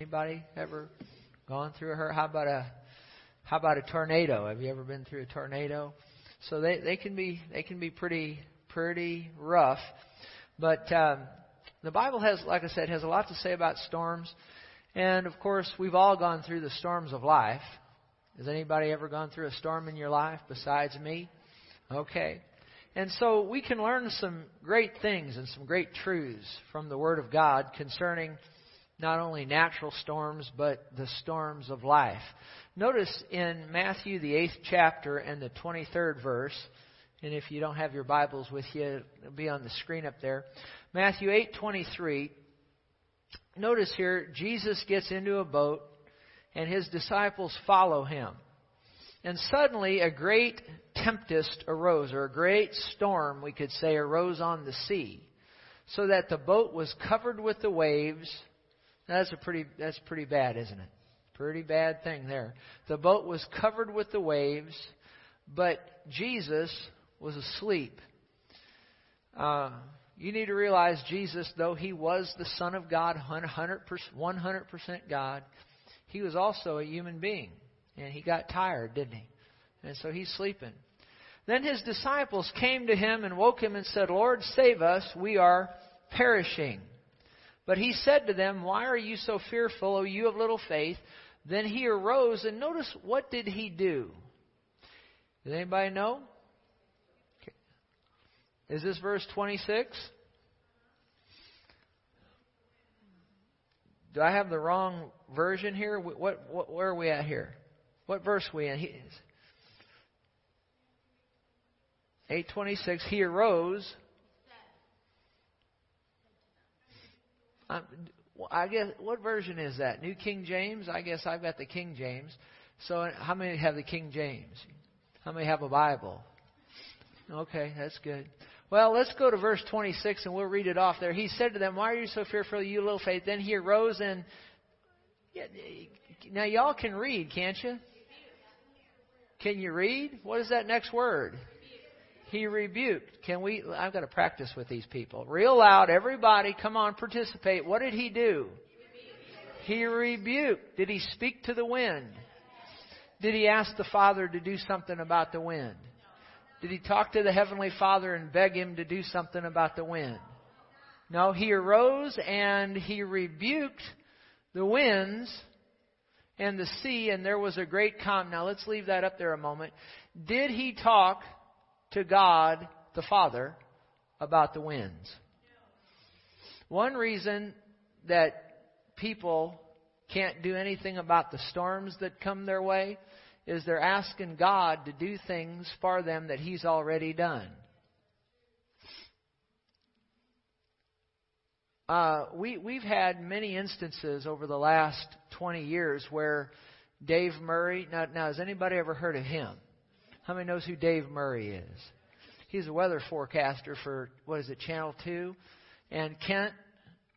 Anybody ever gone through a hurricane? How about a how about a tornado? Have you ever been through a tornado? So they they can be they can be pretty pretty rough, but um, the Bible has, like I said, has a lot to say about storms, and of course we've all gone through the storms of life. Has anybody ever gone through a storm in your life besides me? Okay. And so we can learn some great things and some great truths from the Word of God concerning not only natural storms, but the storms of life. Notice in Matthew, the 8th chapter and the 23rd verse, and if you don't have your Bibles with you, it'll be on the screen up there. Matthew 8:23. Notice here, Jesus gets into a boat and his disciples follow him. And suddenly a great tempest arose, or a great storm, we could say, arose on the sea, so that the boat was covered with the waves that's a pretty that's pretty bad, isn't it? Pretty bad thing there. The boat was covered with the waves, but Jesus was asleep. Uh, you need to realize Jesus, though he was the Son of God, 100%, 100% God, he was also a human being. And he got tired, didn't he? And so he's sleeping. Then his disciples came to him and woke him and said, Lord, save us, we are perishing. But he said to them, Why are you so fearful, O you of little faith? Then he arose, and notice what did he do? Does anybody know? Is this verse 26? Do I have the wrong version here? What, what where are we at here? What verse are we in? He, 826 he arose Uh, I guess what version is that? New King James? I guess I've got the King James. So how many have the King James? How many have a Bible? Okay, that's good. Well, let's go to verse 26 and we'll read it off there. He said to them, Why are you so fearful, you little faith? Then he arose and. Now, y'all can read, can't you? Can you read? What is that next word? He rebuked. Can we? I've got to practice with these people. Real loud, everybody, come on, participate. What did he do? He rebuked. Did he speak to the wind? Did he ask the Father to do something about the wind? Did he talk to the Heavenly Father and beg him to do something about the wind? No, he arose and he rebuked the winds and the sea, and there was a great calm. Now let's leave that up there a moment. Did he talk to God the Father about the winds. One reason that people can't do anything about the storms that come their way is they're asking God to do things for them that He's already done. Uh, we we've had many instances over the last 20 years where Dave Murray. Now, now has anybody ever heard of him? How many knows who Dave Murray is? He's a weather forecaster for what is it, Channel Two, and Kent.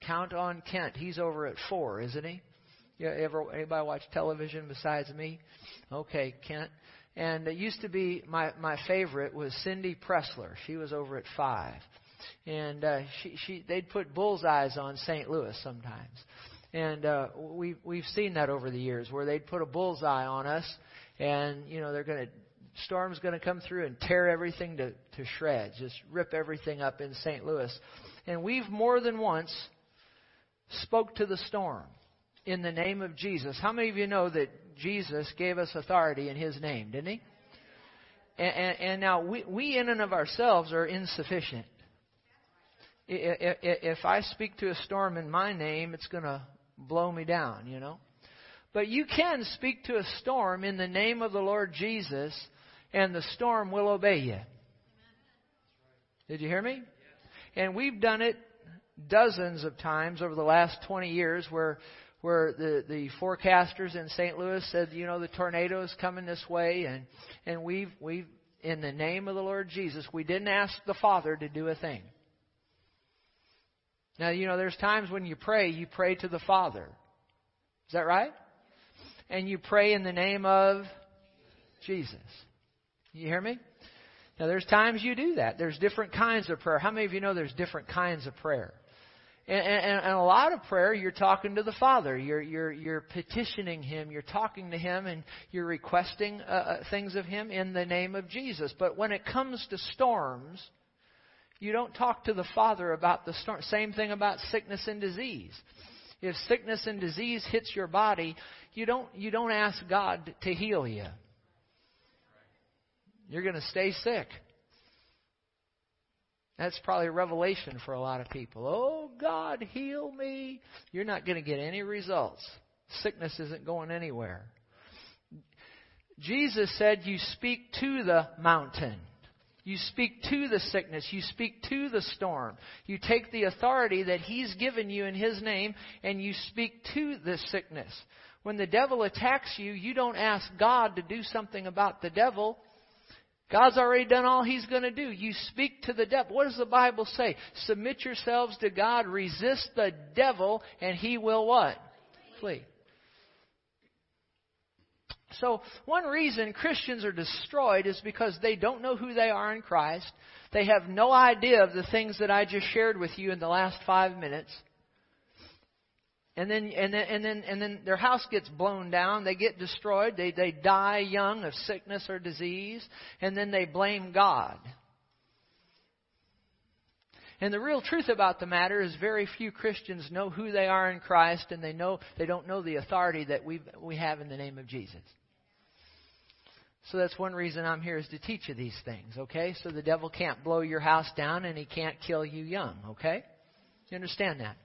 Count on Kent. He's over at four, isn't he? You ever anybody watch television besides me? Okay, Kent. And it used to be my my favorite was Cindy Preszler. She was over at five, and uh, she she they'd put bullseyes on St. Louis sometimes, and uh, we we've seen that over the years where they'd put a bullseye on us, and you know they're going to storm's going to come through and tear everything to, to shreds, just rip everything up in St. Louis. And we've more than once spoke to the storm in the name of Jesus. How many of you know that Jesus gave us authority in His name, didn't He? And, and, and now we, we in and of ourselves are insufficient. If I speak to a storm in my name, it's going to blow me down, you know. But you can speak to a storm in the name of the Lord Jesus and the storm will obey you. Did you hear me? And we've done it dozens of times over the last 20 years where where the the forecasters in St. Louis said, you know, the tornado is coming this way and and we've we've in the name of the Lord Jesus, we didn't ask the Father to do a thing. Now, you know, there's times when you pray, you pray to the Father. Is that right? And you pray in the name of Jesus. You hear me? Now, there's times you do that. There's different kinds of prayer. How many of you know there's different kinds of prayer? And, and, and a lot of prayer, you're talking to the Father. You're, you're, you're petitioning Him. You're talking to Him and you're requesting uh, uh, things of Him in the name of Jesus. But when it comes to storms, you don't talk to the Father about the storm. Same thing about sickness and disease. If sickness and disease hits your body, you don't, you don't ask God to heal you. You're going to stay sick. That's probably a revelation for a lot of people. Oh, God, heal me. You're not going to get any results. Sickness isn't going anywhere. Jesus said, You speak to the mountain. You speak to the sickness. You speak to the storm. You take the authority that He's given you in His name and you speak to the sickness. When the devil attacks you, you don't ask God to do something about the devil. God's already done all He's going to do. You speak to the devil. What does the Bible say? Submit yourselves to God, resist the devil, and he will what? Flee. So, one reason Christians are destroyed is because they don't know who they are in Christ. They have no idea of the things that I just shared with you in the last five minutes and then and then and then and then their house gets blown down they get destroyed they they die young of sickness or disease and then they blame god and the real truth about the matter is very few Christians know who they are in Christ and they know they don't know the authority that we we have in the name of Jesus. So that's one reason I'm here is to teach you these things, okay? So the devil can't blow your house down and he can't kill you young, okay? You understand that?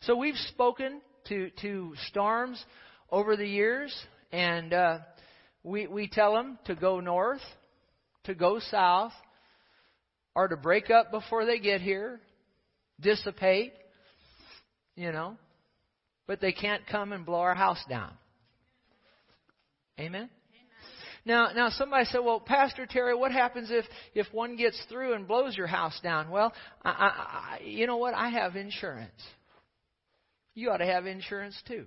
So we've spoken to, to storms over the years, and uh, we, we tell them to go north, to go south, or to break up before they get here, dissipate, you know, but they can't come and blow our house down. Amen? Now, now somebody said, "Well, Pastor Terry, what happens if if one gets through and blows your house down?" Well, I, I, I, you know what? I have insurance you ought to have insurance too.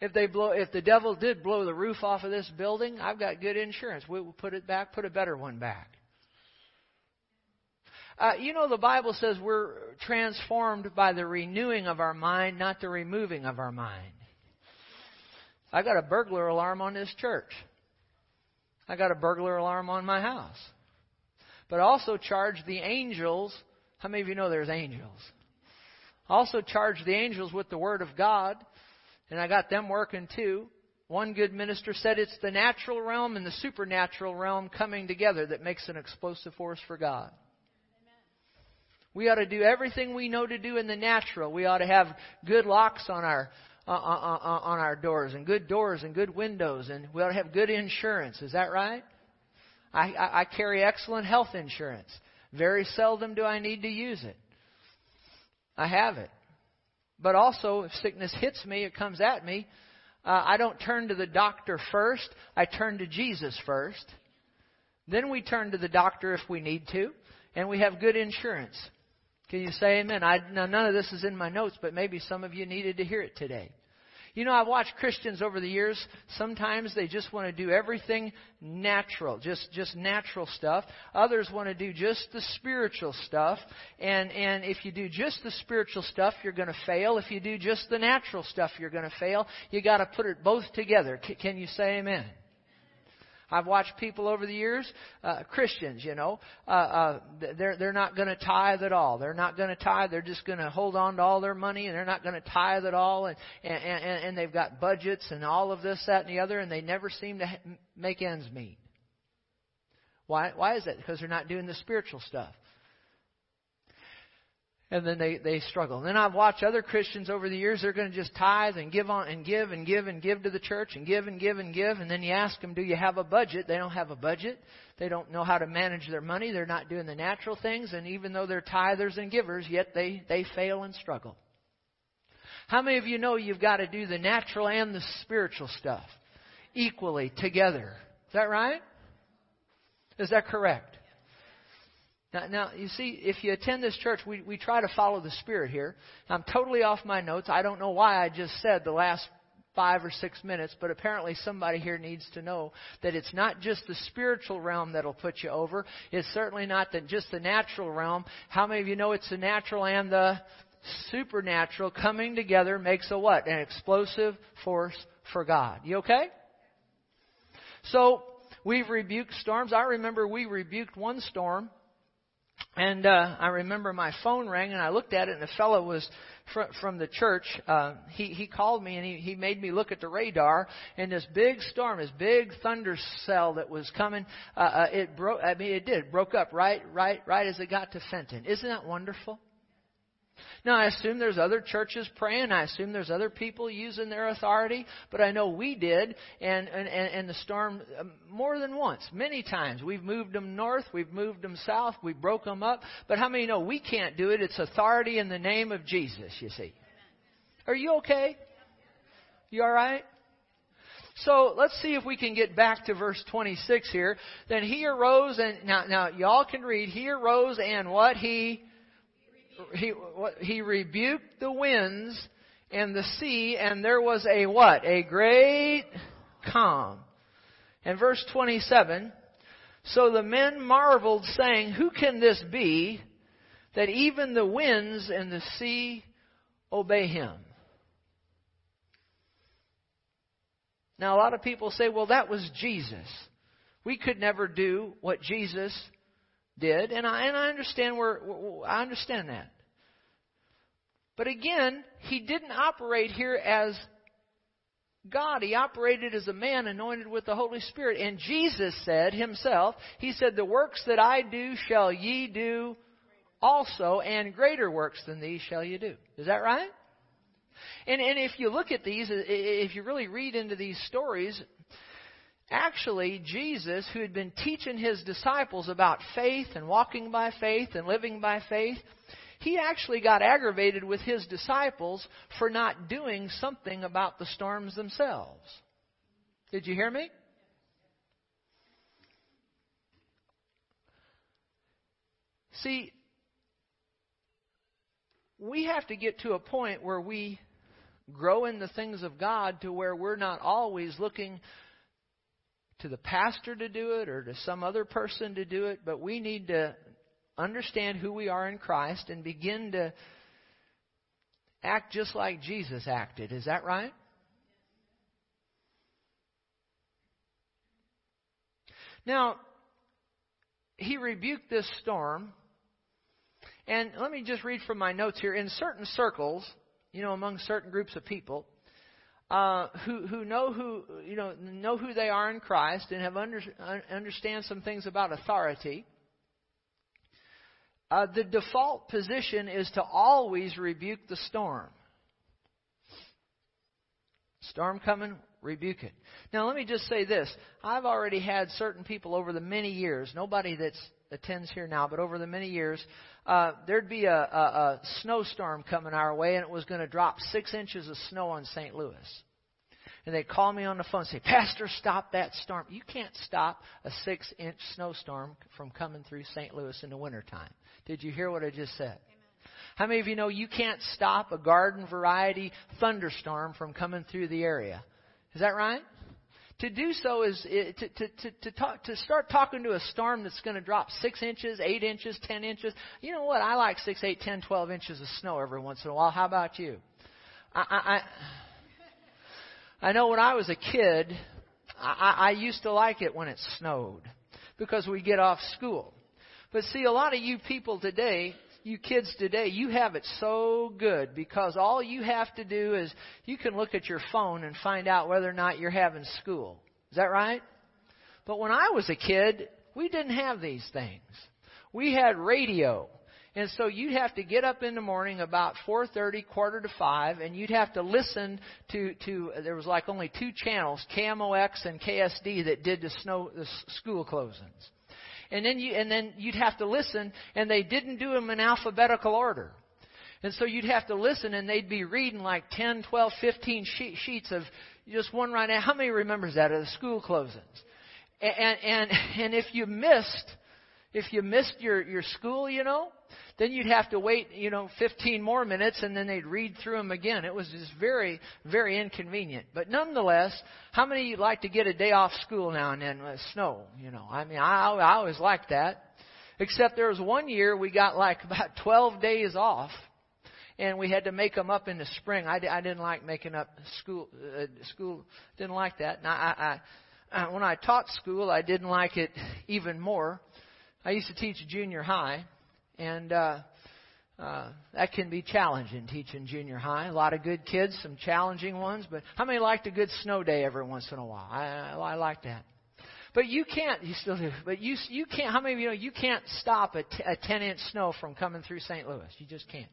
If they blow, if the devil did blow the roof off of this building, I've got good insurance. We'll put it back, put a better one back. Uh, you know, the Bible says we're transformed by the renewing of our mind, not the removing of our mind. I got a burglar alarm on this church. I got a burglar alarm on my house. But also charge the angels. How many of you know there's angels? Also charged the angels with the Word of God, and I got them working too. One good minister said it's the natural realm and the supernatural realm coming together that makes an explosive force for God. We ought to do everything we know to do in the natural. We ought to have good locks on our uh, uh, uh, uh on our doors and good doors and good windows, and we ought to have good insurance. Is that right? I, I, I carry excellent health insurance. Very seldom do I need to use it. I have it. But also, if sickness hits me, it comes at me, uh, I don't turn to the doctor first. I turn to Jesus first. Then we turn to the doctor if we need to, and we have good insurance. Can you say amen? I, now, none of this is in my notes, but maybe some of you needed to hear it today. You know, I've watched Christians over the years. Sometimes they just want to do everything natural, just just natural stuff. Others want to do just the spiritual stuff. And and if you do just the spiritual stuff, you're going to fail. If you do just the natural stuff, you're going to fail. You got to put it both together. C- can you say amen? I've watched people over the years, uh, Christians, you know, uh, uh, they're they're not going to tithe at all. They're not going to tithe. They're just going to hold on to all their money, and they're not going to tithe at all. And, and and and they've got budgets and all of this, that, and the other, and they never seem to make ends meet. Why? Why is that? Because they're not doing the spiritual stuff and then they, they struggle. And then I've watched other Christians over the years, they're going to just tithe and give on and give and give and give to the church and give and give and give. And then you ask them, do you have a budget? They don't have a budget. They don't know how to manage their money. They're not doing the natural things. And even though they're tithers and givers, yet they, they fail and struggle. How many of you know you've got to do the natural and the spiritual stuff equally together? Is that right? Is that correct? Now, now, you see, if you attend this church, we, we try to follow the Spirit here. I'm totally off my notes. I don't know why I just said the last five or six minutes, but apparently somebody here needs to know that it's not just the spiritual realm that'll put you over. It's certainly not the, just the natural realm. How many of you know it's the natural and the supernatural coming together makes a what? An explosive force for God. You okay? So, we've rebuked storms. I remember we rebuked one storm and uh, I remember my phone rang, and I looked at it, and the fellow was fr- from the church. Uh, he he called me, and he he made me look at the radar. And this big storm, this big thunder cell that was coming, uh, uh, it broke. I mean, it did broke up right right right as it got to Fenton. Isn't that wonderful? Now, I assume there's other churches praying. I assume there's other people using their authority. But I know we did, and, and, and the storm um, more than once, many times. We've moved them north, we've moved them south, we broke them up. But how many know we can't do it? It's authority in the name of Jesus, you see. Are you okay? You all right? So let's see if we can get back to verse 26 here. Then he arose and now now y'all can read. He arose and what he he, he rebuked the winds and the sea, and there was a what? A great calm. And verse 27, so the men marveled, saying, Who can this be that even the winds and the sea obey him? Now, a lot of people say, well, that was Jesus. We could never do what Jesus did, and I and I understand where I understand that. But again, he didn't operate here as God. He operated as a man anointed with the Holy Spirit. And Jesus said himself, He said, The works that I do shall ye do also, and greater works than these shall ye do. Is that right? And, and if you look at these, if you really read into these stories, actually, Jesus, who had been teaching his disciples about faith and walking by faith and living by faith, he actually got aggravated with his disciples for not doing something about the storms themselves. Did you hear me? See, we have to get to a point where we grow in the things of God to where we're not always looking to the pastor to do it or to some other person to do it, but we need to understand who we are in Christ and begin to act just like Jesus acted. Is that right? Now, he rebuked this storm. And let me just read from my notes here. In certain circles, you know, among certain groups of people, uh, who who know who you know know who they are in Christ and have under, understand some things about authority. Uh, the default position is to always rebuke the storm. Storm coming, rebuke it. Now, let me just say this. I've already had certain people over the many years, nobody that attends here now, but over the many years, uh, there'd be a, a, a snowstorm coming our way, and it was going to drop six inches of snow on St. Louis and they'd call me on the phone and say, Pastor, stop that storm. You can't stop a six inch snowstorm from coming through St. Louis in the wintertime. Did you hear what I just said? How many of you know you can't stop a garden variety thunderstorm from coming through the area? Is that right? To do so is to, to, to, to, talk, to start talking to a storm that's going to drop six inches, eight inches, ten inches. You know what? I like six, eight, ten, twelve inches of snow every once in a while. How about you? I, I, I know when I was a kid, I, I used to like it when it snowed because we get off school. But see, a lot of you people today, you kids today, you have it so good because all you have to do is you can look at your phone and find out whether or not you're having school. Is that right? But when I was a kid, we didn't have these things. We had radio. And so you'd have to get up in the morning about 4:30, quarter to 5, and you'd have to listen to to there was like only two channels, KMOX and KSD that did the snow the school closings. And then you and then you'd have to listen and they didn't do them in alphabetical order. And so you'd have to listen and they'd be reading like 10, 12, 15 sheets of just one right now. How many remembers that of the school closings? And and and if you missed if you missed your your school, you know, then you'd have to wait, you know, 15 more minutes and then they'd read through them again. It was just very, very inconvenient. But nonetheless, how many of you like to get a day off school now and then with snow? You know, I mean, I, I always liked that. Except there was one year we got like about 12 days off and we had to make them up in the spring. I, I didn't like making up school. Uh, school didn't like that. And I, I, I, when I taught school, I didn't like it even more. I used to teach junior high, and uh, uh, that can be challenging teaching junior high. A lot of good kids, some challenging ones. But how many liked a good snow day every once in a while? I, I, I like that. But you can't. You still do. But you you can't. How many of you know you can't stop a, t- a 10 inch snow from coming through St. Louis? You just can't.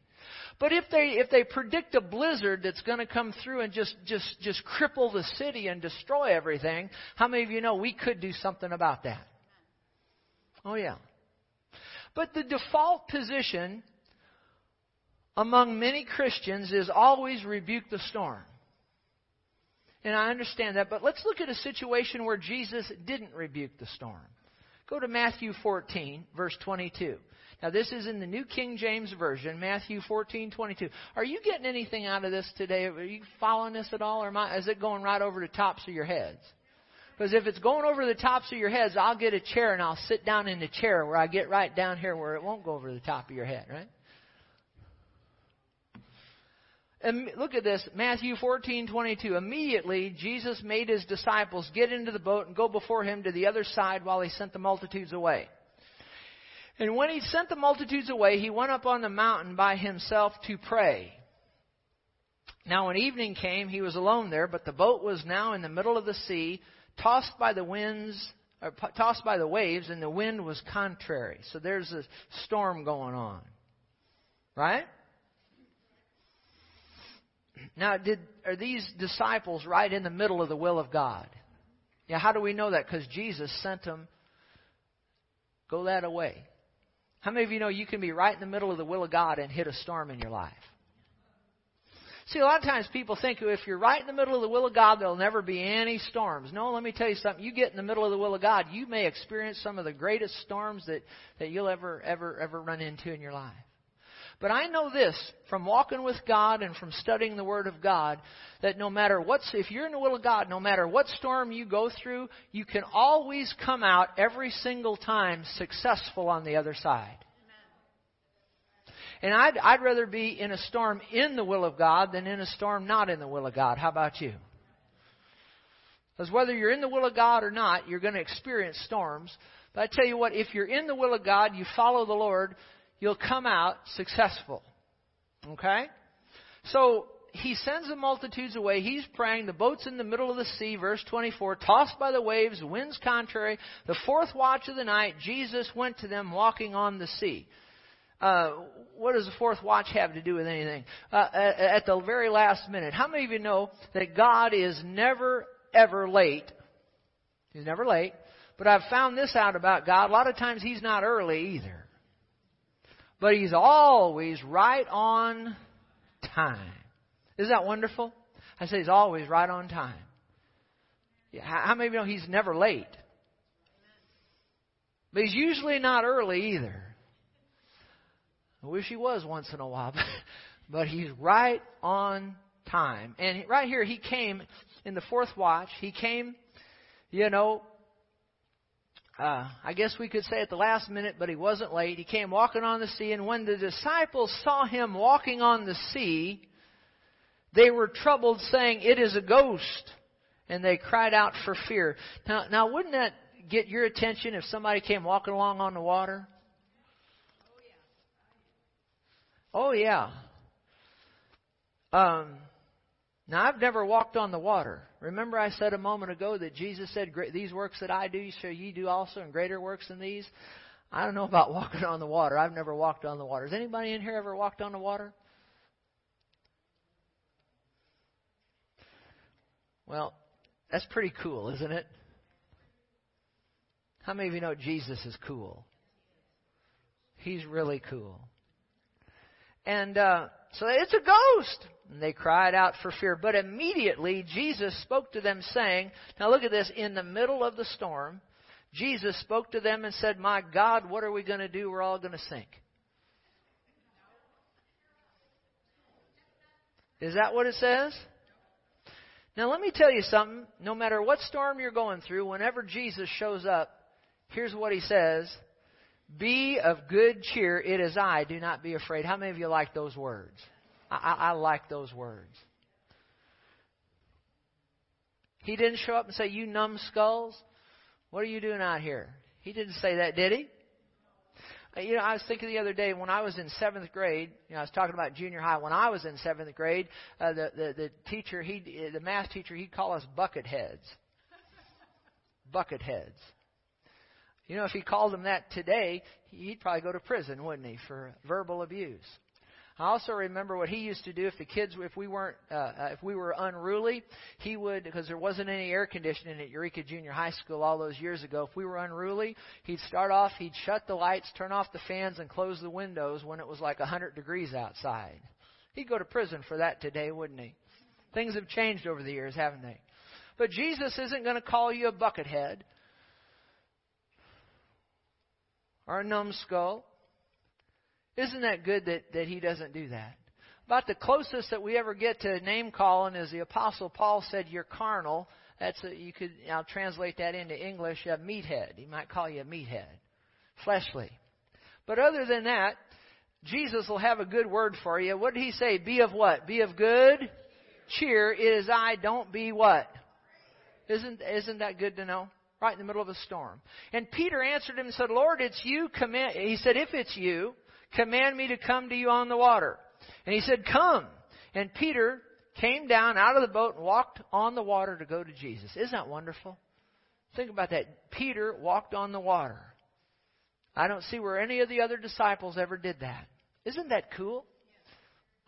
But if they if they predict a blizzard that's going to come through and just just just cripple the city and destroy everything, how many of you know we could do something about that? Oh yeah. But the default position among many Christians is always rebuke the storm. And I understand that, but let's look at a situation where Jesus didn't rebuke the storm. Go to Matthew 14, verse 22. Now this is in the New King James Version, Matthew 14:22. Are you getting anything out of this today? Are you following this at all, or I, is it going right over the tops of your heads? Because if it's going over the tops of your heads, I'll get a chair and I'll sit down in the chair where I get right down here where it won't go over the top of your head, right? And look at this, Matthew 14:22. Immediately Jesus made his disciples get into the boat and go before him to the other side while he sent the multitudes away. And when he sent the multitudes away, he went up on the mountain by himself to pray. Now when evening came, he was alone there, but the boat was now in the middle of the sea, tossed by the winds, or tossed by the waves, and the wind was contrary. So there's a storm going on. Right? Now, did, are these disciples right in the middle of the will of God? Yeah, how do we know that? Because Jesus sent them, go that away. How many of you know you can be right in the middle of the will of God and hit a storm in your life? See, a lot of times people think if you're right in the middle of the will of God, there'll never be any storms. No, let me tell you something. You get in the middle of the will of God, you may experience some of the greatest storms that, that you'll ever, ever, ever run into in your life. But I know this from walking with God and from studying the Word of God that no matter what's, if you're in the will of God, no matter what storm you go through, you can always come out every single time successful on the other side. And I'd, I'd rather be in a storm in the will of God than in a storm not in the will of God. How about you? Because whether you're in the will of God or not, you're going to experience storms. But I tell you what, if you're in the will of God, you follow the Lord, you'll come out successful. Okay? So, he sends the multitudes away. He's praying. The boat's in the middle of the sea, verse 24, tossed by the waves, winds contrary. The fourth watch of the night, Jesus went to them walking on the sea. Uh, what does the fourth watch have to do with anything? Uh, at, at the very last minute. How many of you know that God is never, ever late? He's never late. But I've found this out about God. A lot of times He's not early either. But He's always right on time. Isn't that wonderful? I say He's always right on time. How many of you know He's never late? But He's usually not early either. I wish he was once in a while, but he's right on time. And right here, he came in the fourth watch. He came, you know, uh, I guess we could say at the last minute, but he wasn't late. He came walking on the sea, and when the disciples saw him walking on the sea, they were troubled, saying, It is a ghost. And they cried out for fear. Now, now wouldn't that get your attention if somebody came walking along on the water? Oh, yeah. Um, now, I've never walked on the water. Remember, I said a moment ago that Jesus said, These works that I do shall ye do also, and greater works than these? I don't know about walking on the water. I've never walked on the water. Has anybody in here ever walked on the water? Well, that's pretty cool, isn't it? How many of you know Jesus is cool? He's really cool. And uh, so it's a ghost. And they cried out for fear. But immediately Jesus spoke to them, saying, Now look at this, in the middle of the storm, Jesus spoke to them and said, My God, what are we going to do? We're all going to sink. Is that what it says? Now, let me tell you something. No matter what storm you're going through, whenever Jesus shows up, here's what he says be of good cheer. It is I. Do not be afraid. How many of you like those words? I, I, like those words. He didn't show up and say, You numbskulls, what are you doing out here? He didn't say that, did he? Uh, you know, I was thinking the other day when I was in seventh grade. You know, I was talking about junior high. When I was in seventh grade, uh, the, the the teacher, he the math teacher, he'd call us bucket heads. bucket heads. You know, if he called them that today, he'd probably go to prison, wouldn't he, for verbal abuse? I also remember what he used to do if the kids, if we weren't, uh, uh, if we were unruly, he would, because there wasn't any air conditioning at Eureka Junior High School all those years ago. If we were unruly, he'd start off, he'd shut the lights, turn off the fans, and close the windows when it was like a 100 degrees outside. He'd go to prison for that today, wouldn't he? Things have changed over the years, haven't they? But Jesus isn't going to call you a buckethead or a numbskull. Isn't that good that, that he doesn't do that? About the closest that we ever get to name calling is the Apostle Paul said, You're carnal. That's a, you could I'll translate that into English, a meathead. He might call you a meathead. Fleshly. But other than that, Jesus will have a good word for you. What did he say? Be of what? Be of good cheer. It is I. Don't be what? Isn't, isn't that good to know? Right in the middle of a storm. And Peter answered him and said, Lord, it's you. Command. He said, if it's you, command me to come to you on the water. And he said, Come. And Peter came down out of the boat and walked on the water to go to Jesus. Isn't that wonderful? Think about that. Peter walked on the water. I don't see where any of the other disciples ever did that. Isn't that cool?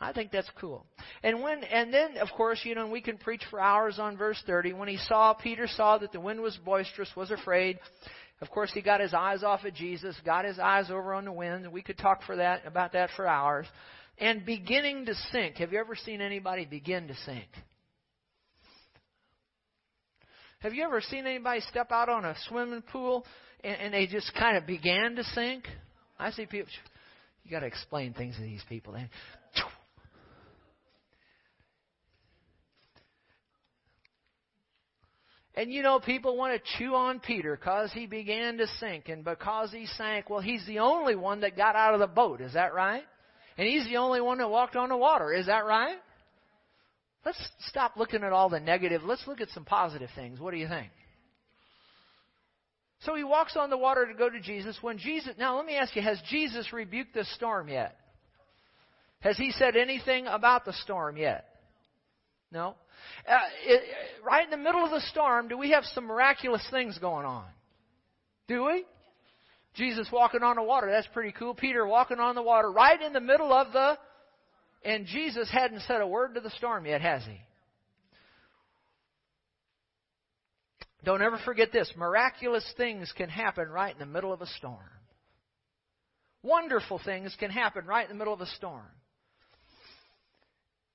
I think that's cool. And when and then of course, you know, we can preach for hours on verse 30. When he saw Peter saw that the wind was boisterous, was afraid, of course, he got his eyes off of Jesus, got his eyes over on the wind. We could talk for that about that for hours. And beginning to sink. Have you ever seen anybody begin to sink? Have you ever seen anybody step out on a swimming pool and, and they just kind of began to sink? I see people. You got to explain things to these people. And you know, people want to chew on Peter because he began to sink. And because he sank, well, he's the only one that got out of the boat. Is that right? And he's the only one that walked on the water. Is that right? Let's stop looking at all the negative. Let's look at some positive things. What do you think? So he walks on the water to go to Jesus. When Jesus, now let me ask you, has Jesus rebuked the storm yet? Has he said anything about the storm yet? No? Uh, it, right in the middle of the storm, do we have some miraculous things going on? Do we? Jesus walking on the water, that's pretty cool. Peter walking on the water right in the middle of the. And Jesus hadn't said a word to the storm yet, has he? Don't ever forget this miraculous things can happen right in the middle of a storm. Wonderful things can happen right in the middle of a storm.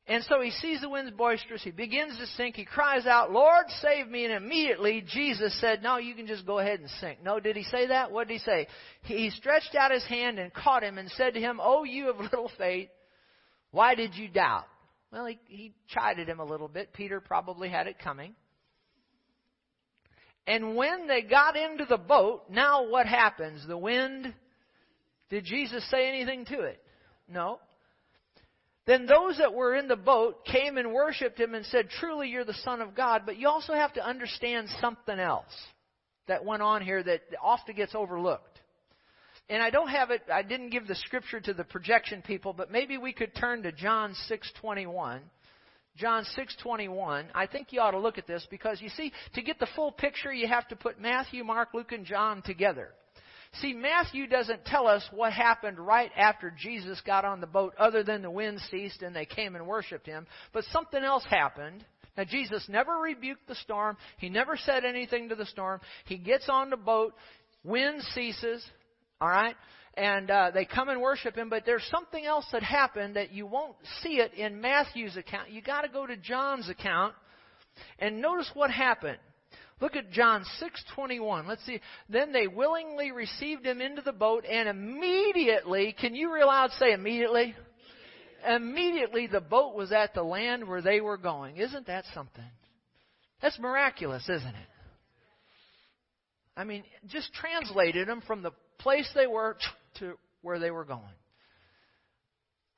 And so he sees the wind's boisterous. He begins to sink. He cries out, Lord, save me. And immediately Jesus said, No, you can just go ahead and sink. No, did he say that? What did he say? He stretched out his hand and caught him and said to him, Oh, you of little faith, why did you doubt? Well, he, he chided him a little bit. Peter probably had it coming. And when they got into the boat, now what happens? The wind, did Jesus say anything to it? No. Then those that were in the boat came and worshiped him and said, Truly you're the Son of God. But you also have to understand something else that went on here that often gets overlooked. And I don't have it, I didn't give the scripture to the projection people, but maybe we could turn to John 621. John 6:21. I think you ought to look at this because you see, to get the full picture, you have to put Matthew, Mark, Luke, and John together. See, Matthew doesn't tell us what happened right after Jesus got on the boat other than the wind ceased and they came and worshiped him. But something else happened. Now, Jesus never rebuked the storm. He never said anything to the storm. He gets on the boat. Wind ceases. All right? And uh, they come and worship him. But there's something else that happened that you won't see it in Matthew's account. you got to go to John's account. And notice what happened. Look at John 6:21. Let's see. Then they willingly received him into the boat and immediately, can you real loud say immediately? immediately the boat was at the land where they were going. Isn't that something? That's miraculous, isn't it? I mean, just translated them from the place they were to where they were going.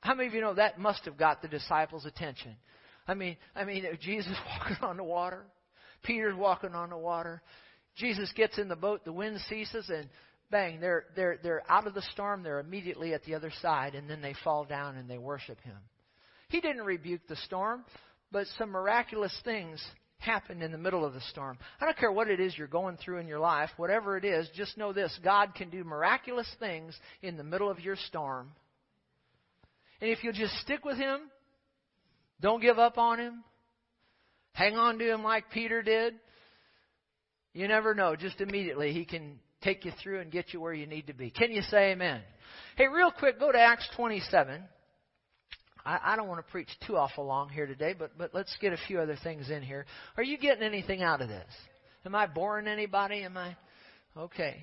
How many of you know that must have got the disciples' attention? I mean, I mean, Jesus walking on the water, Peter's walking on the water. Jesus gets in the boat, the wind ceases, and bang, they're they're they're out of the storm. They're immediately at the other side, and then they fall down and they worship Him. He didn't rebuke the storm, but some miraculous things happened in the middle of the storm. I don't care what it is you're going through in your life, whatever it is, just know this God can do miraculous things in the middle of your storm. And if you'll just stick with Him, don't give up on Him, hang on to Him like Peter did, you never know. Just immediately, He can take you through and get you where you need to be. Can you say amen? Hey, real quick, go to Acts 27. I, I don't want to preach too awful long here today, but, but let's get a few other things in here. Are you getting anything out of this? Am I boring anybody? Am I? Okay.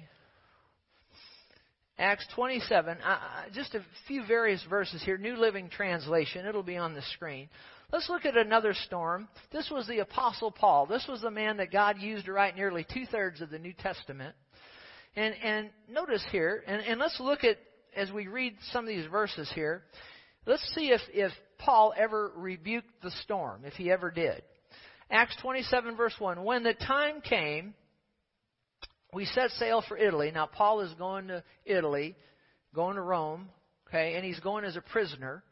Acts 27, uh, just a few various verses here. New Living Translation. It'll be on the screen. Let's look at another storm. This was the Apostle Paul. This was the man that God used to write nearly two thirds of the New Testament. And, and notice here, and, and let's look at, as we read some of these verses here, let's see if, if Paul ever rebuked the storm, if he ever did. Acts 27, verse 1. When the time came, we set sail for Italy. Now, Paul is going to Italy, going to Rome, okay, and he's going as a prisoner.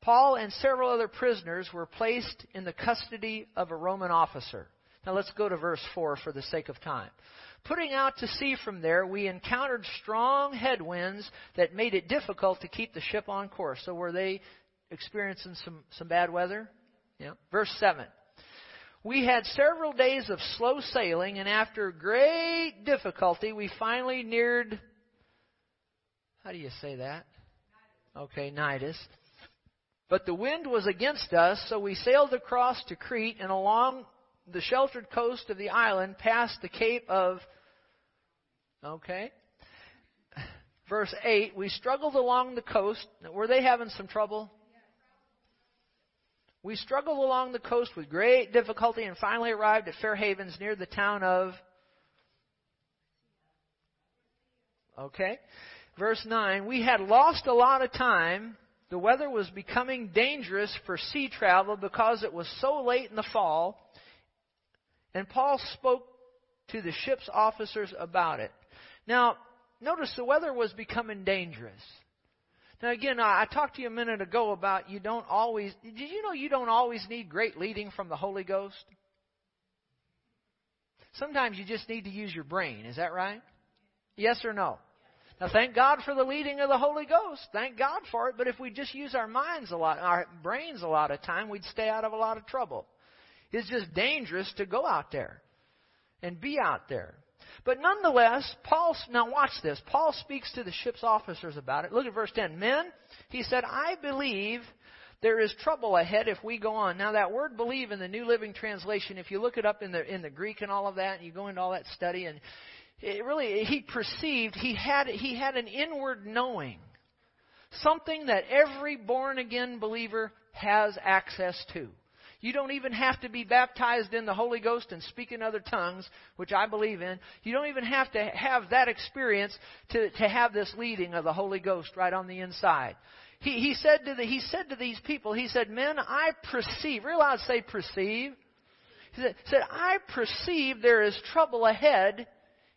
Paul and several other prisoners were placed in the custody of a Roman officer. Now, let's go to verse 4 for the sake of time. Putting out to sea from there, we encountered strong headwinds that made it difficult to keep the ship on course. So were they experiencing some, some bad weather? Yeah. Verse 7. We had several days of slow sailing, and after great difficulty, we finally neared. How do you say that? Okay, Cnidus. But the wind was against us, so we sailed across to Crete and along the sheltered coast of the island past the Cape of Okay? Verse 8, we struggled along the coast. Were they having some trouble? We struggled along the coast with great difficulty and finally arrived at Fair Havens near the town of. Okay? Verse 9, we had lost a lot of time. The weather was becoming dangerous for sea travel because it was so late in the fall. And Paul spoke to the ship's officers about it. Now, notice the weather was becoming dangerous. Now, again, I talked to you a minute ago about you don't always, did you know you don't always need great leading from the Holy Ghost? Sometimes you just need to use your brain. Is that right? Yes or no? Now, thank God for the leading of the Holy Ghost. Thank God for it. But if we just use our minds a lot, our brains a lot of time, we'd stay out of a lot of trouble. It's just dangerous to go out there and be out there. But nonetheless, Paul, now watch this. Paul speaks to the ship's officers about it. Look at verse 10. Men, he said, I believe there is trouble ahead if we go on. Now that word believe in the New Living Translation, if you look it up in the, in the Greek and all of that, and you go into all that study, and it really, he perceived, he had, he had an inward knowing. Something that every born again believer has access to. You don't even have to be baptized in the Holy Ghost and speak in other tongues, which I believe in. You don't even have to have that experience to, to have this leading of the Holy Ghost right on the inside. He, he, said to the, he said to these people, he said, Men, I perceive, real loud say perceive. He said, said, I perceive there is trouble ahead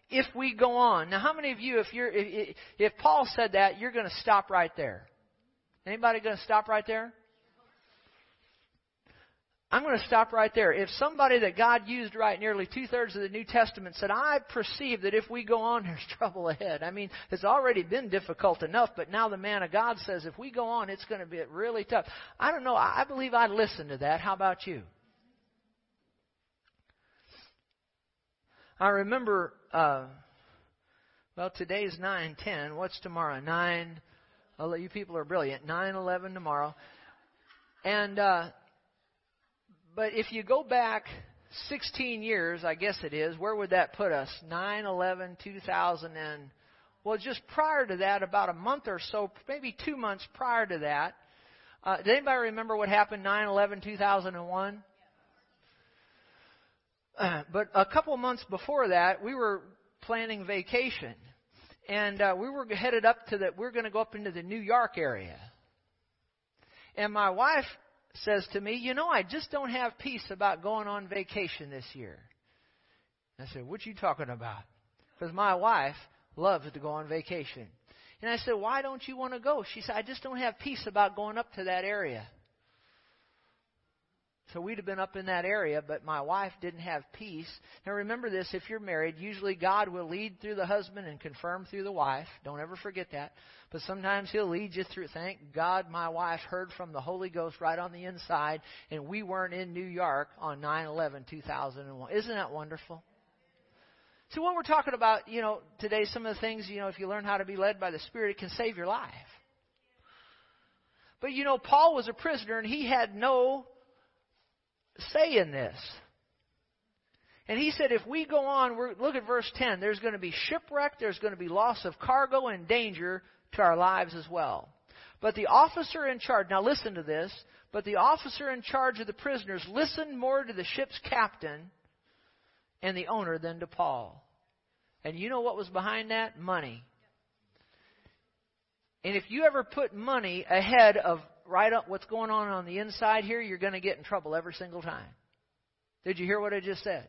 if we go on. Now, how many of you, if you're, if, if Paul said that, you're going to stop right there? Anybody going to stop right there? I'm going to stop right there. If somebody that God used right nearly two thirds of the New Testament said, I perceive that if we go on, there's trouble ahead. I mean, it's already been difficult enough, but now the man of God says, if we go on, it's going to be really tough. I don't know. I believe I'd listen to that. How about you? I remember, uh, well, today's 9 10. What's tomorrow? 9. Oh, you people are brilliant. 9 11 tomorrow. And, uh, but if you go back 16 years, I guess it is, where would that put us? 9 11 2000 and well, just prior to that, about a month or so, maybe two months prior to that, Uh, does anybody remember what happened 9 11 2001? Uh, but a couple months before that, we were planning vacation. And uh, we were headed up to the, we are going to go up into the New York area. And my wife says to me, You know, I just don't have peace about going on vacation this year. I said, What you talking about? Because my wife loves to go on vacation. And I said, Why don't you want to go? She said, I just don't have peace about going up to that area. So we'd have been up in that area, but my wife didn't have peace. Now remember this if you're married, usually God will lead through the husband and confirm through the wife. Don't ever forget that. But sometimes He'll lead you through. Thank God my wife heard from the Holy Ghost right on the inside, and we weren't in New York on 9 11 2001. Isn't that wonderful? So what we're talking about, you know, today, some of the things, you know, if you learn how to be led by the Spirit, it can save your life. But you know, Paul was a prisoner and he had no say in this. And he said, if we go on, look at verse 10, there's going to be shipwreck, there's going to be loss of cargo and danger to our lives as well. But the officer in charge, now listen to this, but the officer in charge of the prisoners listened more to the ship's captain and the owner than to Paul. And you know what was behind that? Money. And if you ever put money ahead of right up what's going on on the inside here, you're going to get in trouble every single time. Did you hear what I just said?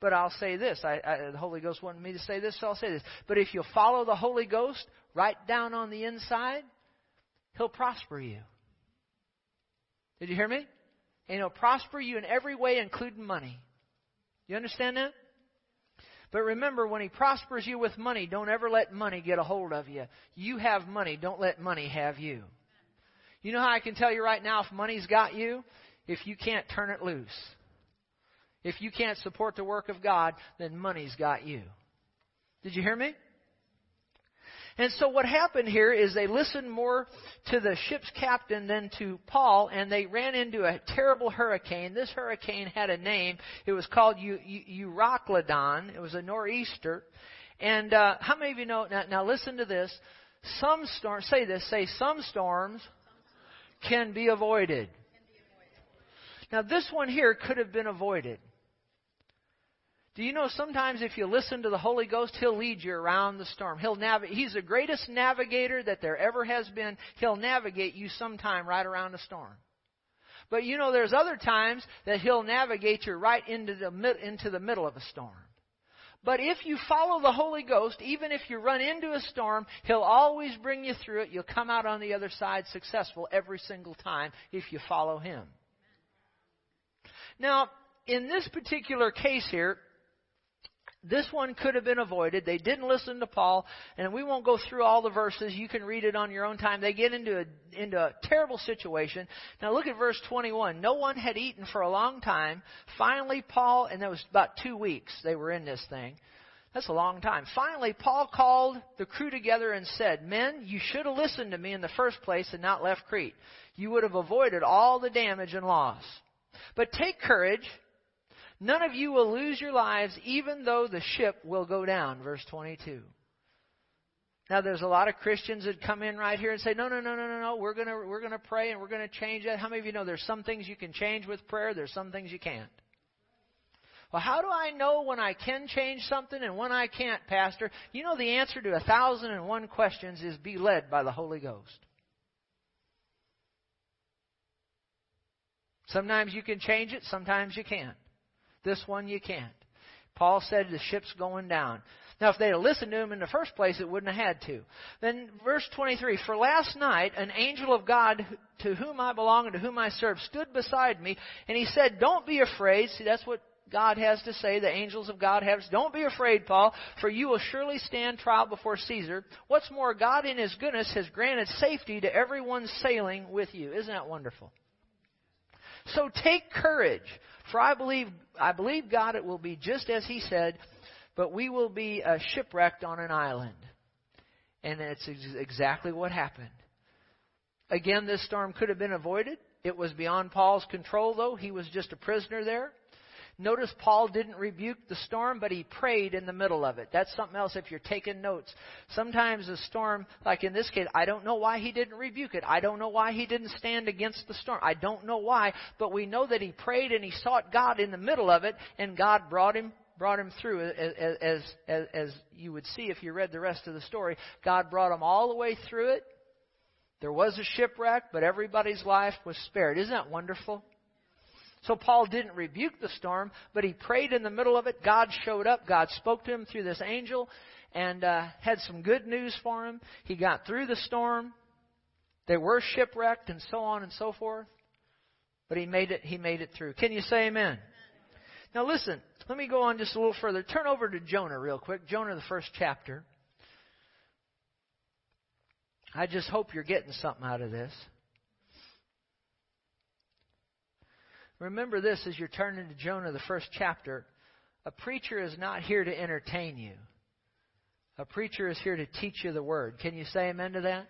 But I'll say this. I, I, the Holy Ghost wanted me to say this, so I'll say this. But if you'll follow the Holy Ghost right down on the inside, He'll prosper you. Did you hear me? And He'll prosper you in every way, including money. You understand that? But remember, when He prospers you with money, don't ever let money get a hold of you. You have money, don't let money have you. You know how I can tell you right now if money's got you? If you can't turn it loose. If you can't support the work of God, then money's got you. Did you hear me? And so what happened here is they listened more to the ship's captain than to Paul, and they ran into a terrible hurricane. This hurricane had a name. It was called Euroclydon. It was a nor'easter. And uh, how many of you know? Now, now listen to this. Some storms. Say this. Say some storms can be avoided. Now this one here could have been avoided. Do you know sometimes if you listen to the Holy Ghost, He'll lead you around the storm. He'll He's the greatest navigator that there ever has been. He'll navigate you sometime right around the storm. But you know, there's other times that He'll navigate you right into the, into the middle of a storm. But if you follow the Holy Ghost, even if you run into a storm, He'll always bring you through it. You'll come out on the other side successful every single time if you follow Him. Now, in this particular case here, this one could have been avoided. They didn't listen to Paul, and we won't go through all the verses. You can read it on your own time. They get into a, into a terrible situation. Now look at verse 21. No one had eaten for a long time. Finally, Paul, and that was about two weeks they were in this thing. That's a long time. Finally, Paul called the crew together and said, Men, you should have listened to me in the first place and not left Crete. You would have avoided all the damage and loss. But take courage None of you will lose your lives, even though the ship will go down. Verse 22. Now, there's a lot of Christians that come in right here and say, no, no, no, no, no, no, we're going to we're gonna pray and we're going to change that. How many of you know there's some things you can change with prayer, there's some things you can't? Well, how do I know when I can change something and when I can't, Pastor? You know the answer to a thousand and one questions is be led by the Holy Ghost. Sometimes you can change it, sometimes you can't. This one you can't. Paul said the ship's going down. Now, if they had listened to him in the first place, it wouldn't have had to. Then, verse 23 For last night, an angel of God to whom I belong and to whom I serve stood beside me, and he said, Don't be afraid. See, that's what God has to say. The angels of God have. Don't be afraid, Paul, for you will surely stand trial before Caesar. What's more, God in His goodness has granted safety to everyone sailing with you. Isn't that wonderful? So take courage, for I believe, I believe God it will be just as He said, but we will be uh, shipwrecked on an island. And it's ex- exactly what happened. Again, this storm could have been avoided. It was beyond Paul's control, though. He was just a prisoner there. Notice Paul didn't rebuke the storm, but he prayed in the middle of it. That's something else if you're taking notes. Sometimes a storm, like in this case, I don't know why he didn't rebuke it. I don't know why he didn't stand against the storm. I don't know why, but we know that he prayed and he sought God in the middle of it, and God brought him brought him through as, as, as, as you would see if you read the rest of the story. God brought him all the way through it. There was a shipwreck, but everybody's life was spared. Isn't that wonderful? So Paul didn't rebuke the storm, but he prayed in the middle of it. God showed up. God spoke to him through this angel and uh, had some good news for him. He got through the storm. They were shipwrecked and so on and so forth. But he made it he made it through. Can you say amen? Now listen, let me go on just a little further. Turn over to Jonah real quick. Jonah the first chapter. I just hope you're getting something out of this. Remember this as you're turning to Jonah, the first chapter. A preacher is not here to entertain you. A preacher is here to teach you the word. Can you say amen to that?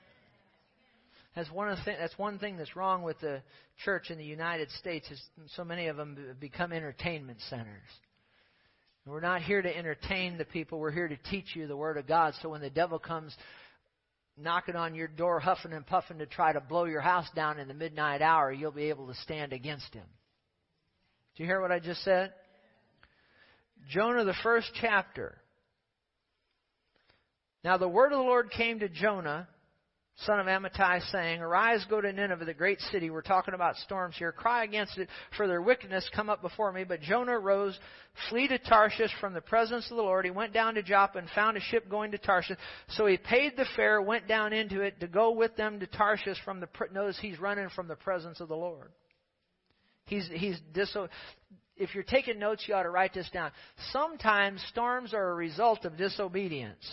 That's one, of the that's one thing that's wrong with the church in the United States is so many of them become entertainment centers. we're not here to entertain the people. We're here to teach you the Word of God. So when the devil comes knocking on your door, huffing and puffing to try to blow your house down in the midnight hour, you'll be able to stand against him. Do you hear what I just said? Jonah, the first chapter. Now the word of the Lord came to Jonah, son of Amittai, saying, Arise, go to Nineveh, the great city. We're talking about storms here. Cry against it, for their wickedness come up before me. But Jonah rose, flee to Tarshish from the presence of the Lord. He went down to Joppa and found a ship going to Tarshish. So he paid the fare, went down into it to go with them to Tarshish from the, notice he's running from the presence of the Lord. He's, he's diso- if you're taking notes, you ought to write this down. Sometimes storms are a result of disobedience.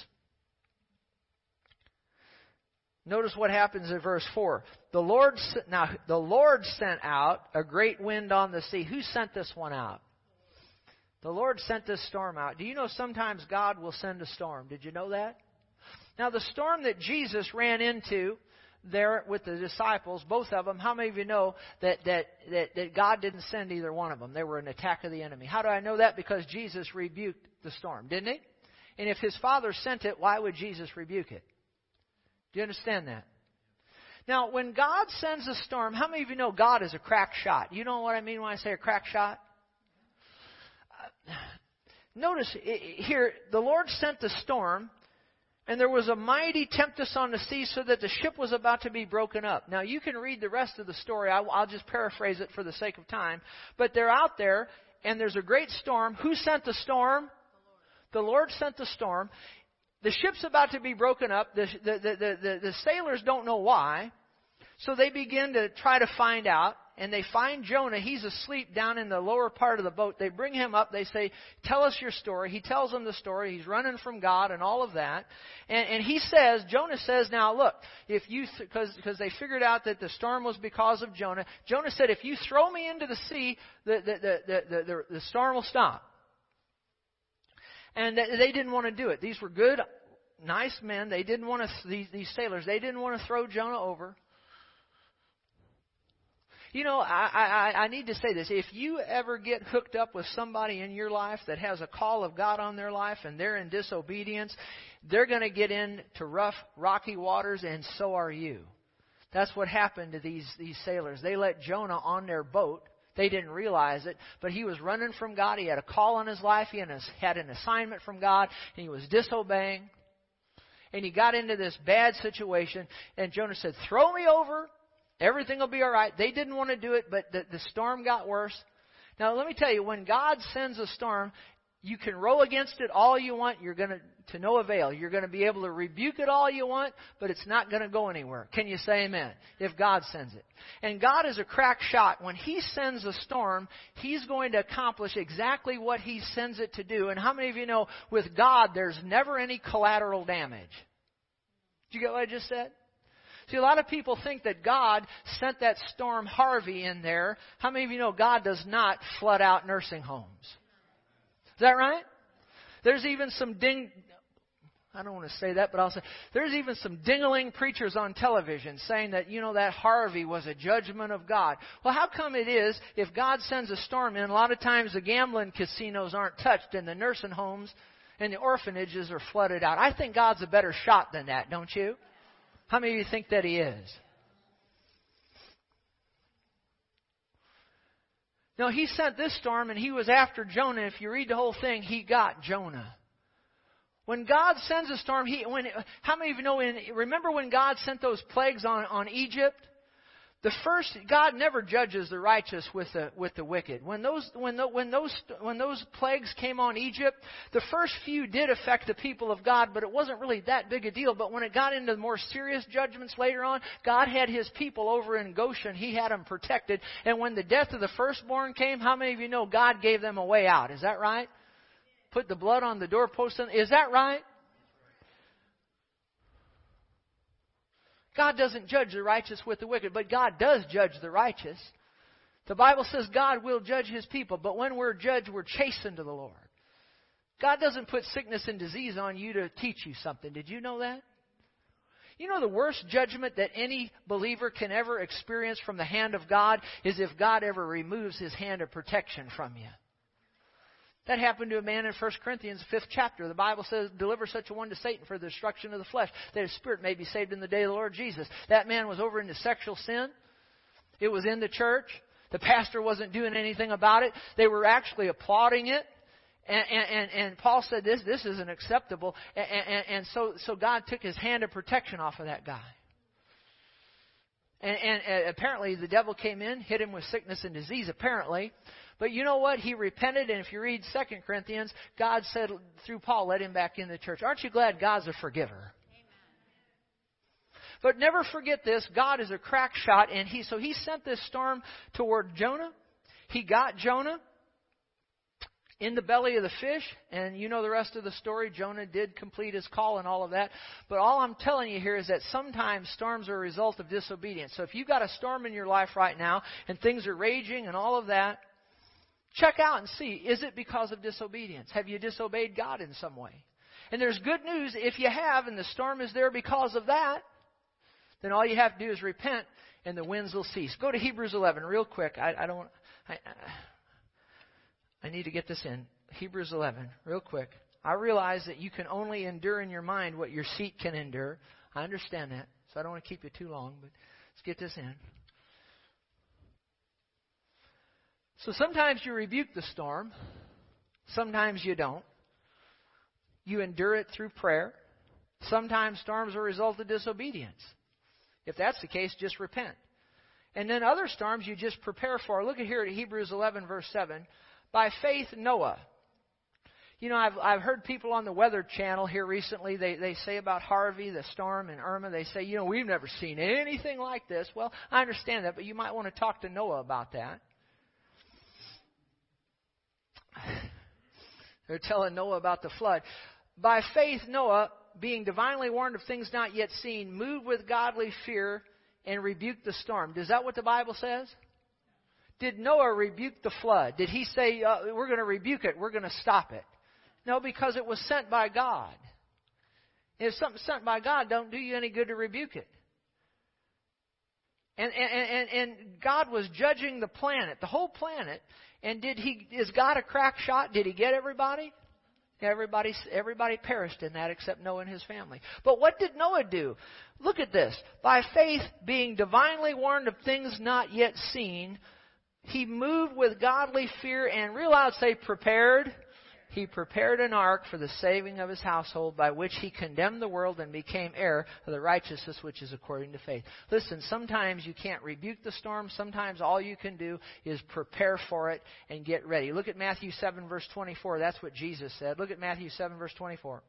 Notice what happens in verse 4. The Lord, now, the Lord sent out a great wind on the sea. Who sent this one out? The Lord sent this storm out. Do you know sometimes God will send a storm? Did you know that? Now, the storm that Jesus ran into there with the disciples, both of them, how many of you know that, that, that, that God didn't send either one of them? They were an attack of the enemy. How do I know that? Because Jesus rebuked the storm, didn't he? And if his father sent it, why would Jesus rebuke it? Do you understand that? Now, when God sends a storm, how many of you know God is a crack shot? You know what I mean when I say a crack shot? Uh, notice here, the Lord sent the storm, and there was a mighty tempest on the sea so that the ship was about to be broken up. Now you can read the rest of the story. I'll just paraphrase it for the sake of time. But they're out there and there's a great storm. Who sent the storm? The Lord, the Lord sent the storm. The ship's about to be broken up. The, the, the, the, the sailors don't know why. So they begin to try to find out and they find Jonah. He's asleep down in the lower part of the boat. They bring him up. They say, Tell us your story. He tells them the story. He's running from God and all of that. And, and he says, Jonah says, Now look, if you, because th- they figured out that the storm was because of Jonah, Jonah said, If you throw me into the sea, the, the, the, the, the, the storm will stop. And they didn't want to do it. These were good, nice men. They didn't want to, these, these sailors, they didn't want to throw Jonah over. You know, I, I, I need to say this. If you ever get hooked up with somebody in your life that has a call of God on their life and they're in disobedience, they're going to get into rough, rocky waters, and so are you. That's what happened to these, these sailors. They let Jonah on their boat. They didn't realize it, but he was running from God. He had a call on his life. He had an assignment from God, and he was disobeying. And he got into this bad situation, and Jonah said, Throw me over Everything will be all right. They didn't want to do it, but the, the storm got worse. Now, let me tell you, when God sends a storm, you can row against it all you want. You're going to, to no avail. You're going to be able to rebuke it all you want, but it's not going to go anywhere. Can you say amen? If God sends it. And God is a crack shot. When He sends a storm, He's going to accomplish exactly what He sends it to do. And how many of you know with God, there's never any collateral damage? Did you get what I just said? See, a lot of people think that God sent that storm Harvey in there. How many of you know God does not flood out nursing homes? Is that right? There's even some ding. I don't want to say that, but I'll say there's even some dingling preachers on television saying that, you know, that Harvey was a judgment of God. Well, how come it is if God sends a storm in, a lot of times the gambling casinos aren't touched and the nursing homes and the orphanages are flooded out? I think God's a better shot than that, don't you? How many of you think that He is? No, He sent this storm and He was after Jonah. If you read the whole thing, He got Jonah. When God sends a storm, he, when, how many of you know, in, remember when God sent those plagues on, on Egypt? The first, God never judges the righteous with the, with the wicked. When those, when, the, when, those, when those plagues came on Egypt, the first few did affect the people of God, but it wasn't really that big a deal. But when it got into more serious judgments later on, God had His people over in Goshen. He had them protected. And when the death of the firstborn came, how many of you know God gave them a way out? Is that right? put the blood on the doorpost. Is that right? God doesn't judge the righteous with the wicked, but God does judge the righteous. The Bible says God will judge his people, but when we're judged, we're chastened to the Lord. God doesn't put sickness and disease on you to teach you something. Did you know that? You know the worst judgment that any believer can ever experience from the hand of God is if God ever removes his hand of protection from you. That happened to a man in 1 Corinthians 5th chapter. The Bible says, deliver such a one to Satan for the destruction of the flesh, that his spirit may be saved in the day of the Lord Jesus. That man was over into sexual sin. It was in the church. The pastor wasn't doing anything about it. They were actually applauding it. And, and, and Paul said this, this isn't acceptable. And, and, and so, so God took his hand of protection off of that guy. And, and apparently the devil came in, hit him with sickness and disease, apparently. But you know what? He repented, and if you read 2 Corinthians, God said through Paul, let him back in the church. Aren't you glad God's a forgiver? But never forget this, God is a crack shot, and he so he sent this storm toward Jonah. He got Jonah in the belly of the fish, and you know the rest of the story. Jonah did complete his call and all of that. But all I'm telling you here is that sometimes storms are a result of disobedience. So if you've got a storm in your life right now, and things are raging and all of that, Check out and see is it because of disobedience? Have you disobeyed God in some way? And there's good news if you have and the storm is there because of that, then all you have to do is repent and the winds will cease. Go to Hebrews 11 real quick. I, I don't. I, I need to get this in. Hebrews 11 real quick. I realize that you can only endure in your mind what your seat can endure. I understand that, so I don't want to keep you too long, but let's get this in. So sometimes you rebuke the storm, sometimes you don't. You endure it through prayer. Sometimes storms are a result of disobedience. If that's the case, just repent. And then other storms you just prepare for. Look at here at Hebrews 11, verse 7. By faith, Noah. You know, I've, I've heard people on the Weather Channel here recently, they, they say about Harvey, the storm, and Irma, they say, you know, we've never seen anything like this. Well, I understand that, but you might want to talk to Noah about that. They're telling Noah about the flood. By faith, Noah, being divinely warned of things not yet seen, moved with godly fear and rebuked the storm. Is that what the Bible says? Did Noah rebuke the flood? Did he say, uh, we're going to rebuke it, we're going to stop it? No, because it was sent by God. If something's sent by God, don't do you any good to rebuke it. And, and, and, and God was judging the planet, the whole planet, and did he is God a crack shot? Did he get everybody? Everybody, everybody perished in that except Noah and his family. But what did Noah do? Look at this. By faith, being divinely warned of things not yet seen, he moved with godly fear and real loud say prepared he prepared an ark for the saving of his household by which he condemned the world and became heir of the righteousness which is according to faith. Listen, sometimes you can't rebuke the storm. Sometimes all you can do is prepare for it and get ready. Look at Matthew 7 verse 24. That's what Jesus said. Look at Matthew 7 verse 24.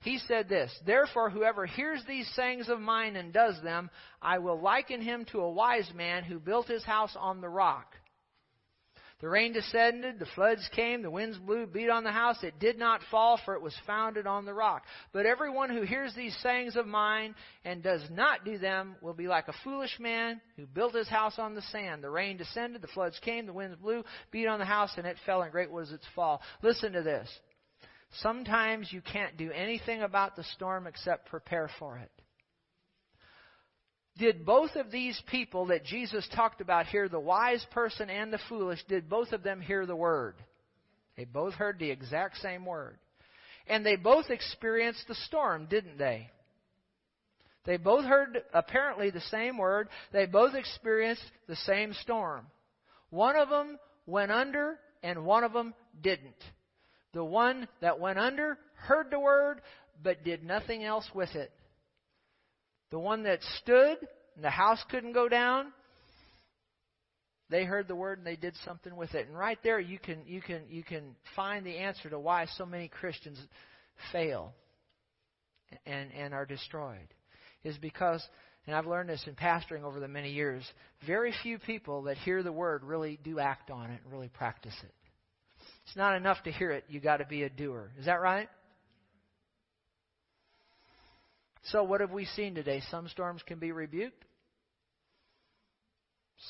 He said this, Therefore, whoever hears these sayings of mine and does them, I will liken him to a wise man who built his house on the rock. The rain descended, the floods came, the winds blew, beat on the house. It did not fall, for it was founded on the rock. But everyone who hears these sayings of mine and does not do them will be like a foolish man who built his house on the sand. The rain descended, the floods came, the winds blew, beat on the house, and it fell, and great was its fall. Listen to this. Sometimes you can't do anything about the storm except prepare for it. Did both of these people that Jesus talked about here, the wise person and the foolish, did both of them hear the word? They both heard the exact same word. And they both experienced the storm, didn't they? They both heard apparently the same word. They both experienced the same storm. One of them went under and one of them didn't. The one that went under heard the word but did nothing else with it. The one that stood and the house couldn't go down, they heard the word and they did something with it. And right there you can you can you can find the answer to why so many Christians fail and and are destroyed is because, and I've learned this in pastoring over the many years, very few people that hear the word really do act on it and really practice it. It's not enough to hear it, you got to be a doer. Is that right? So what have we seen today? Some storms can be rebuked.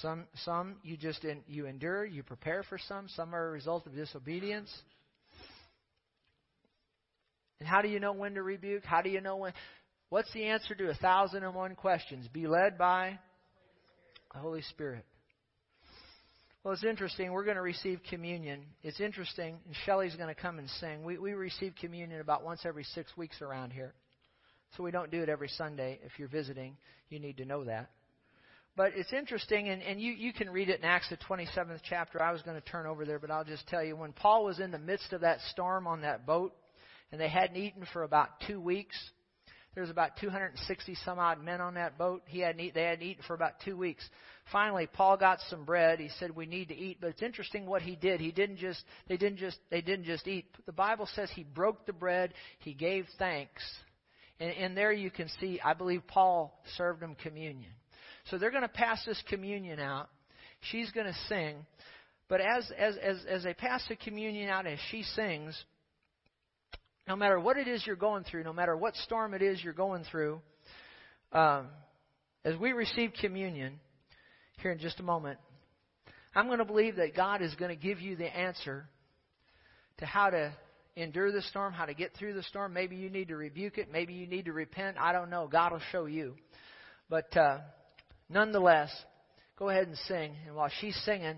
Some, some you just in, you endure, you prepare for some. Some are a result of disobedience. And how do you know when to rebuke? How do you know when? What's the answer to a thousand and one questions? Be led by the Holy Spirit. Well, it's interesting. We're going to receive communion. It's interesting, and Shelly's going to come and sing. We, we receive communion about once every six weeks around here. So we don't do it every Sunday. If you're visiting, you need to know that. But it's interesting, and, and you, you can read it in Acts, the 27th chapter. I was going to turn over there, but I'll just tell you. When Paul was in the midst of that storm on that boat, and they hadn't eaten for about two weeks, there's about 260 some odd men on that boat. He hadn't eat, they hadn't eaten for about two weeks. Finally, Paul got some bread. He said, "We need to eat." But it's interesting what he did. He didn't just they didn't just they didn't just eat. The Bible says he broke the bread. He gave thanks, and, and there you can see. I believe Paul served them communion. So they're going to pass this communion out. She's going to sing, but as as as as they pass the communion out, as she sings, no matter what it is you're going through, no matter what storm it is you're going through, um, as we receive communion here in just a moment, I'm going to believe that God is going to give you the answer to how to endure the storm, how to get through the storm. Maybe you need to rebuke it. Maybe you need to repent. I don't know. God will show you. But uh, nonetheless, go ahead and sing. And while she's singing,